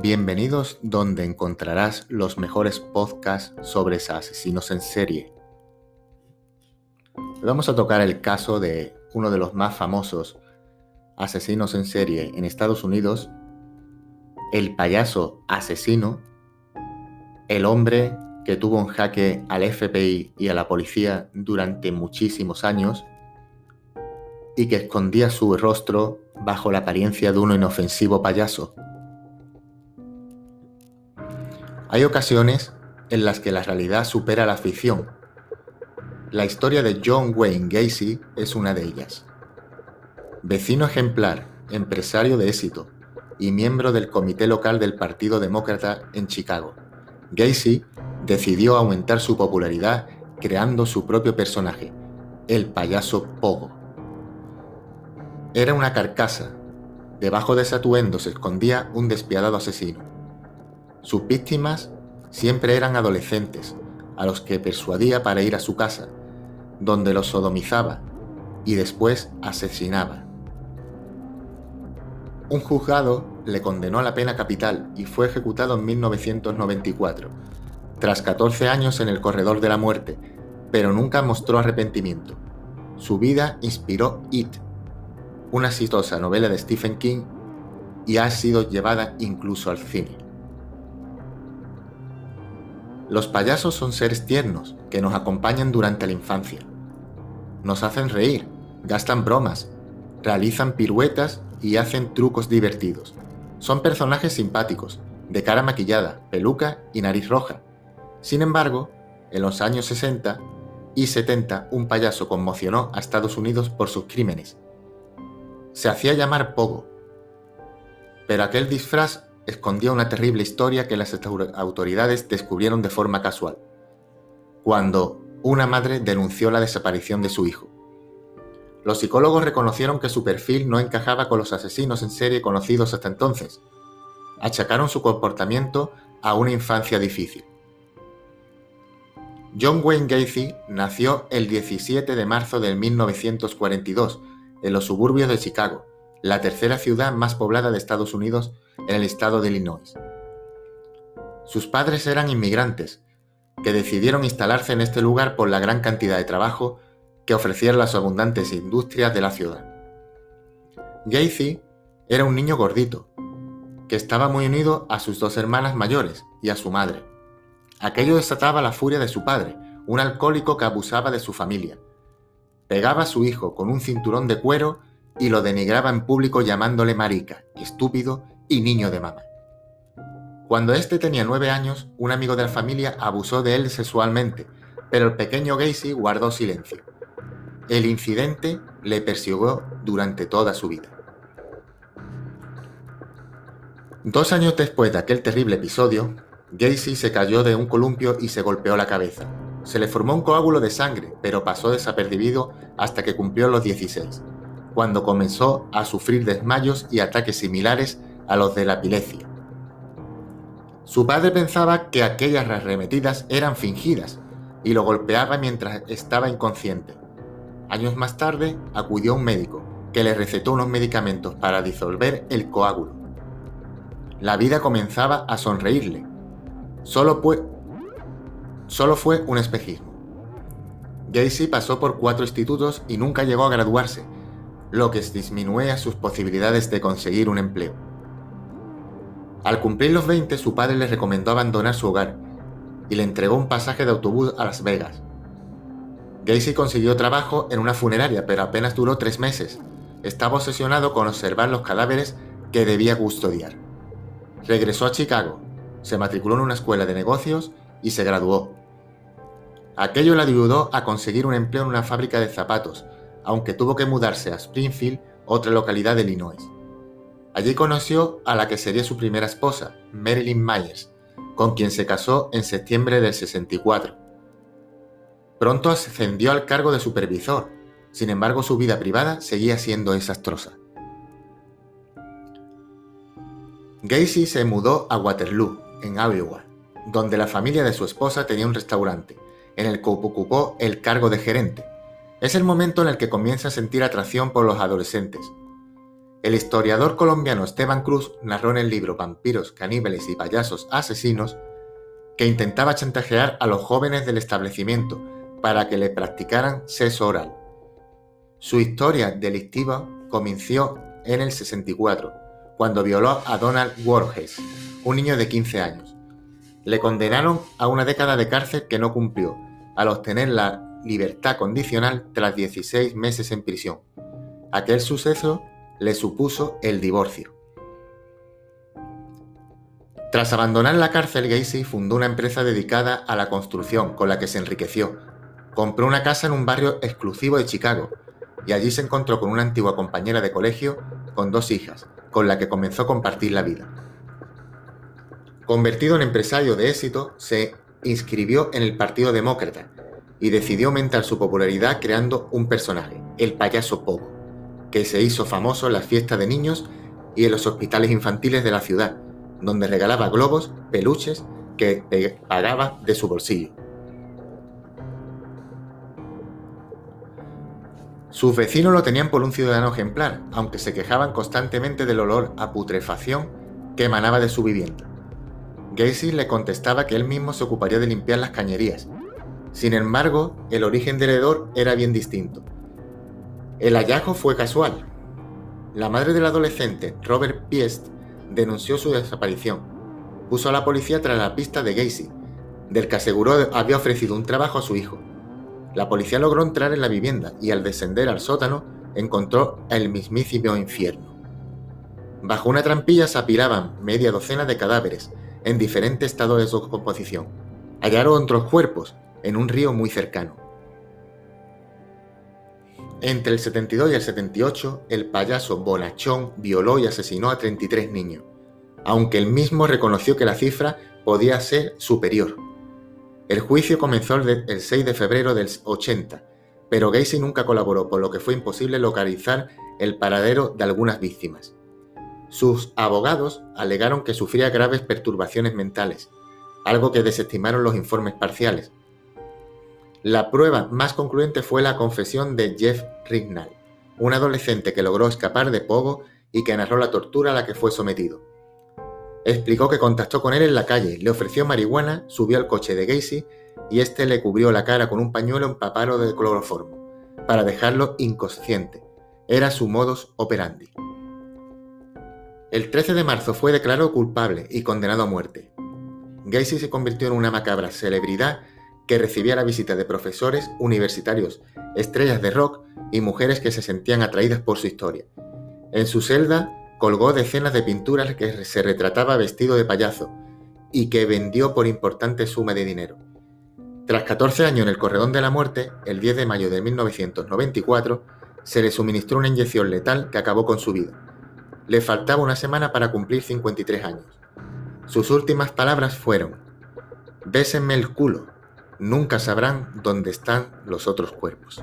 Bienvenidos donde encontrarás los mejores podcasts sobre asesinos en serie. Vamos a tocar el caso de uno de los más famosos asesinos en serie en Estados Unidos, el payaso asesino, el hombre que tuvo en jaque al FBI y a la policía durante muchísimos años y que escondía su rostro bajo la apariencia de un inofensivo payaso. Hay ocasiones en las que la realidad supera la ficción. La historia de John Wayne Gacy es una de ellas. Vecino ejemplar, empresario de éxito y miembro del comité local del Partido Demócrata en Chicago, Gacy decidió aumentar su popularidad creando su propio personaje, el payaso Pogo. Era una carcasa. Debajo de ese atuendo se escondía un despiadado asesino sus víctimas siempre eran adolescentes, a los que persuadía para ir a su casa, donde los sodomizaba y después asesinaba. Un juzgado le condenó a la pena capital y fue ejecutado en 1994, tras 14 años en el corredor de la muerte, pero nunca mostró arrepentimiento. Su vida inspiró It, una exitosa novela de Stephen King, y ha sido llevada incluso al cine. Los payasos son seres tiernos que nos acompañan durante la infancia. Nos hacen reír, gastan bromas, realizan piruetas y hacen trucos divertidos. Son personajes simpáticos, de cara maquillada, peluca y nariz roja. Sin embargo, en los años 60 y 70 un payaso conmocionó a Estados Unidos por sus crímenes. Se hacía llamar Pogo, pero aquel disfraz escondía una terrible historia que las autoridades descubrieron de forma casual, cuando una madre denunció la desaparición de su hijo. Los psicólogos reconocieron que su perfil no encajaba con los asesinos en serie conocidos hasta entonces. Achacaron su comportamiento a una infancia difícil. John Wayne Gacy nació el 17 de marzo de 1942 en los suburbios de Chicago, la tercera ciudad más poblada de Estados Unidos en el estado de Illinois. Sus padres eran inmigrantes, que decidieron instalarse en este lugar por la gran cantidad de trabajo que ofrecían las abundantes industrias de la ciudad. Gacy era un niño gordito, que estaba muy unido a sus dos hermanas mayores y a su madre. Aquello desataba la furia de su padre, un alcohólico que abusaba de su familia. Pegaba a su hijo con un cinturón de cuero y lo denigraba en público llamándole marica, estúpido y niño de mamá. Cuando éste tenía nueve años, un amigo de la familia abusó de él sexualmente, pero el pequeño Gacy guardó silencio. El incidente le persiguió durante toda su vida. Dos años después de aquel terrible episodio, Gacy se cayó de un columpio y se golpeó la cabeza. Se le formó un coágulo de sangre, pero pasó desapercibido hasta que cumplió los 16, cuando comenzó a sufrir desmayos y ataques similares a los de la epilepsia. Su padre pensaba que aquellas arremetidas eran fingidas y lo golpeaba mientras estaba inconsciente. Años más tarde acudió un médico que le recetó unos medicamentos para disolver el coágulo. La vida comenzaba a sonreírle. Solo, fue, solo fue un espejismo. Gacy pasó por cuatro institutos y nunca llegó a graduarse, lo que disminuía sus posibilidades de conseguir un empleo. Al cumplir los 20, su padre le recomendó abandonar su hogar y le entregó un pasaje de autobús a Las Vegas. Gacy consiguió trabajo en una funeraria, pero apenas duró tres meses. Estaba obsesionado con observar los cadáveres que debía custodiar. Regresó a Chicago, se matriculó en una escuela de negocios y se graduó. Aquello le ayudó a conseguir un empleo en una fábrica de zapatos, aunque tuvo que mudarse a Springfield, otra localidad de Illinois. Allí conoció a la que sería su primera esposa, Marilyn Myers, con quien se casó en septiembre del 64. Pronto ascendió al cargo de supervisor, sin embargo su vida privada seguía siendo desastrosa. Gacy se mudó a Waterloo, en Iowa, donde la familia de su esposa tenía un restaurante, en el que ocupó el cargo de gerente. Es el momento en el que comienza a sentir atracción por los adolescentes, El historiador colombiano Esteban Cruz narró en el libro Vampiros, caníbales y payasos asesinos que intentaba chantajear a los jóvenes del establecimiento para que le practicaran sexo oral. Su historia delictiva comenzó en el 64, cuando violó a Donald Warges, un niño de 15 años. Le condenaron a una década de cárcel que no cumplió, al obtener la libertad condicional tras 16 meses en prisión. Aquel suceso le supuso el divorcio. Tras abandonar la cárcel, Gacy fundó una empresa dedicada a la construcción con la que se enriqueció. Compró una casa en un barrio exclusivo de Chicago y allí se encontró con una antigua compañera de colegio con dos hijas, con la que comenzó a compartir la vida. Convertido en empresario de éxito, se inscribió en el Partido Demócrata y decidió aumentar su popularidad creando un personaje, el payaso Pogo que se hizo famoso en las fiestas de niños y en los hospitales infantiles de la ciudad, donde regalaba globos, peluches que pagaba de su bolsillo. Sus vecinos lo tenían por un ciudadano ejemplar, aunque se quejaban constantemente del olor a putrefacción que emanaba de su vivienda. Gacy le contestaba que él mismo se ocuparía de limpiar las cañerías. Sin embargo, el origen del hedor era bien distinto. El hallazgo fue casual. La madre del adolescente, Robert Piest, denunció su desaparición. Puso a la policía tras la pista de Gacy, del que aseguró había ofrecido un trabajo a su hijo. La policía logró entrar en la vivienda y al descender al sótano encontró el mismísimo infierno. Bajo una trampilla se apilaban media docena de cadáveres en diferentes estados de su composición. Hallaron otros cuerpos en un río muy cercano. Entre el 72 y el 78, el payaso Bonachón violó y asesinó a 33 niños, aunque él mismo reconoció que la cifra podía ser superior. El juicio comenzó el 6 de febrero del 80, pero Gacy nunca colaboró, por lo que fue imposible localizar el paradero de algunas víctimas. Sus abogados alegaron que sufría graves perturbaciones mentales, algo que desestimaron los informes parciales, la prueba más concluyente fue la confesión de Jeff Rignall, un adolescente que logró escapar de Pogo y que narró la tortura a la que fue sometido. Explicó que contactó con él en la calle, le ofreció marihuana, subió al coche de Gacy y este le cubrió la cara con un pañuelo empapado de cloroformo, para dejarlo inconsciente. Era su modus operandi. El 13 de marzo fue declarado culpable y condenado a muerte. Gacy se convirtió en una macabra celebridad que recibía la visita de profesores universitarios, estrellas de rock y mujeres que se sentían atraídas por su historia. En su celda colgó decenas de pinturas que se retrataba vestido de payaso y que vendió por importante suma de dinero. Tras 14 años en el Corredón de la Muerte, el 10 de mayo de 1994, se le suministró una inyección letal que acabó con su vida. Le faltaba una semana para cumplir 53 años. Sus últimas palabras fueron, Bésenme el culo, nunca sabrán dónde están los otros cuerpos.